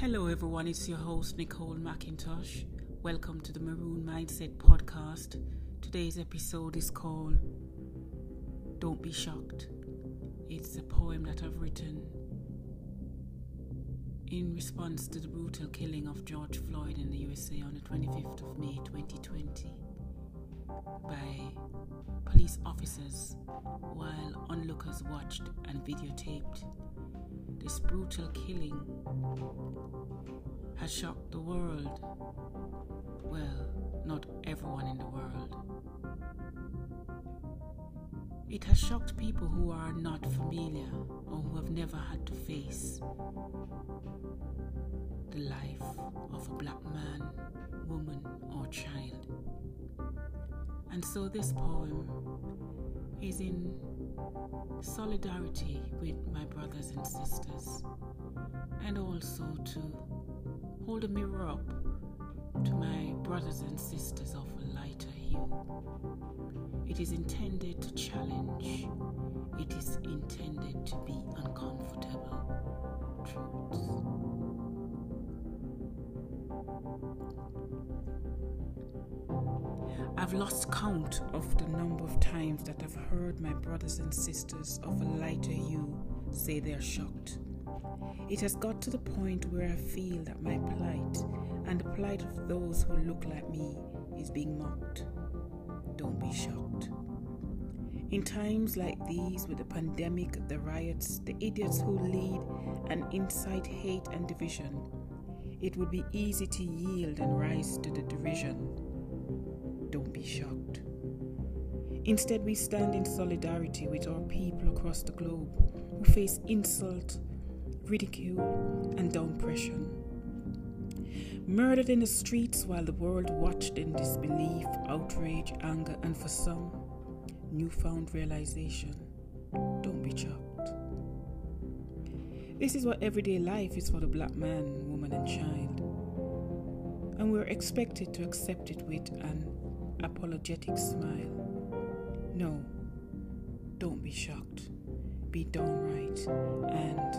Hello, everyone. It's your host, Nicole McIntosh. Welcome to the Maroon Mindset podcast. Today's episode is called Don't Be Shocked. It's a poem that I've written in response to the brutal killing of George Floyd in the USA on the 25th of May 2020 by police officers while onlookers watched and videotaped. Brutal killing has shocked the world. Well, not everyone in the world. It has shocked people who are not familiar or who have never had to face the life of a black man, woman, or child. And so this poem is in solidarity with my brothers and sisters, and also to hold a mirror up to my brothers and sisters of a lighter hue. It is intended to challenge, it is intended to be uncomfortable truths. I've lost count of the number of times that I've heard my brothers and sisters of a lighter hue say they are shocked. It has got to the point where I feel that my plight and the plight of those who look like me is being mocked. Don't be shocked. In times like these, with the pandemic, the riots, the idiots who lead and incite hate and division, it would be easy to yield and rise to the derision shocked. Instead, we stand in solidarity with our people across the globe who face insult, ridicule, and down pressure. Murdered in the streets while the world watched in disbelief, outrage, anger, and for some, newfound realization. Don't be shocked. This is what everyday life is for the black man, woman, and child. And we're expected to accept it with an apologetic smile. No, don't be shocked. Be downright and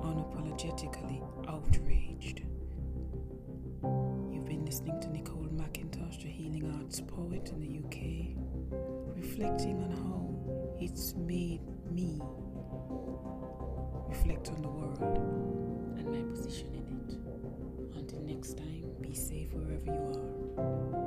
unapologetically outraged. You've been listening to Nicole McIntosh, the healing arts poet in the UK, reflecting on how it's made me reflect on the world and my position in it. Until next time, be safe wherever you are.